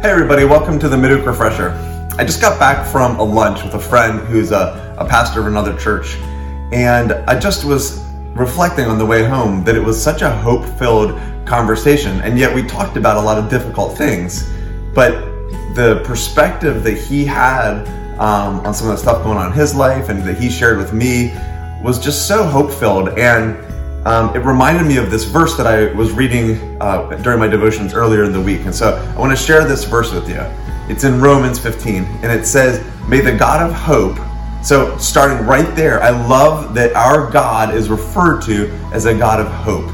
Hey everybody, welcome to the Midweek Refresher. I just got back from a lunch with a friend who's a, a pastor of another church, and I just was reflecting on the way home that it was such a hope filled conversation, and yet we talked about a lot of difficult things. But the perspective that he had um, on some of the stuff going on in his life and that he shared with me was just so hope filled. And um, it reminded me of this verse that I was reading uh, during my devotions earlier in the week. And so I want to share this verse with you. It's in Romans 15, and it says, May the God of hope. So, starting right there, I love that our God is referred to as a God of hope.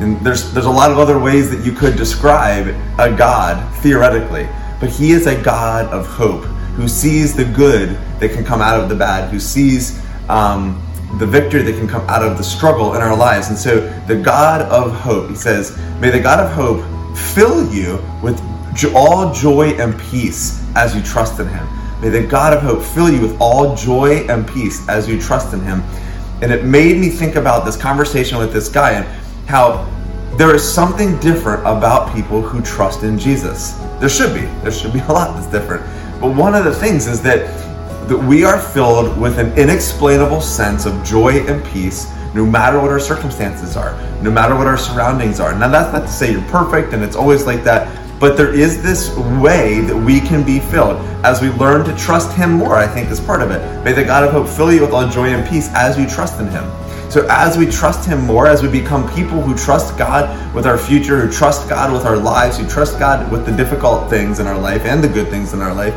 And there's, there's a lot of other ways that you could describe a God theoretically, but He is a God of hope who sees the good that can come out of the bad, who sees um, the victory that can come out of the struggle in our lives. And so the God of hope, he says, may the God of hope fill you with all joy and peace as you trust in him. May the God of hope fill you with all joy and peace as you trust in him. And it made me think about this conversation with this guy and how there is something different about people who trust in Jesus. There should be. There should be a lot that's different. But one of the things is that that we are filled with an inexplainable sense of joy and peace no matter what our circumstances are, no matter what our surroundings are. Now, that's not to say you're perfect and it's always like that, but there is this way that we can be filled as we learn to trust Him more, I think is part of it. May the God of hope fill you with all joy and peace as you trust in Him. So, as we trust Him more, as we become people who trust God with our future, who trust God with our lives, who trust God with the difficult things in our life and the good things in our life,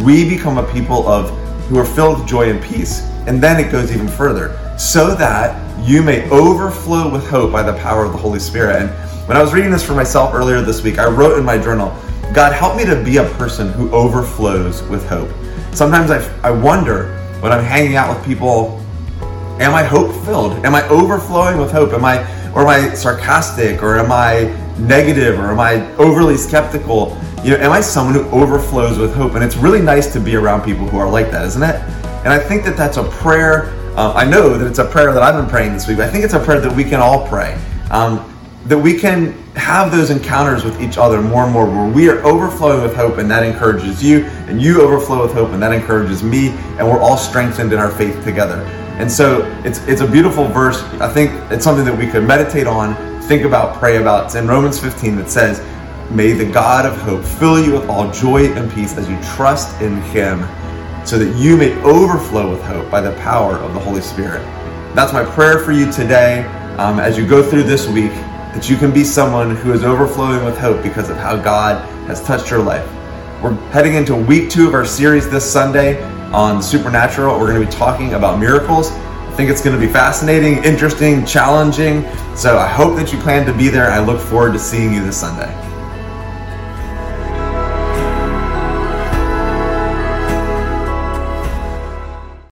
we become a people of who are filled with joy and peace. And then it goes even further, so that you may overflow with hope by the power of the Holy Spirit. And when I was reading this for myself earlier this week, I wrote in my journal, God, help me to be a person who overflows with hope. Sometimes I, I wonder when I'm hanging out with people, am I hope filled? Am I overflowing with hope? Am I, or am I sarcastic? Or am I negative? Or am I overly skeptical? You know, am I someone who overflows with hope? And it's really nice to be around people who are like that, isn't it? And I think that that's a prayer. Uh, I know that it's a prayer that I've been praying this week. I think it's a prayer that we can all pray. Um, that we can have those encounters with each other more and more where we are overflowing with hope and that encourages you and you overflow with hope and that encourages me and we're all strengthened in our faith together and so it's it's a beautiful verse i think it's something that we could meditate on think about pray about it's in romans 15 that says May the God of hope fill you with all joy and peace as you trust in Him, so that you may overflow with hope by the power of the Holy Spirit. That's my prayer for you today um, as you go through this week, that you can be someone who is overflowing with hope because of how God has touched your life. We're heading into week two of our series this Sunday on supernatural. We're going to be talking about miracles. I think it's going to be fascinating, interesting, challenging. So I hope that you plan to be there. I look forward to seeing you this Sunday.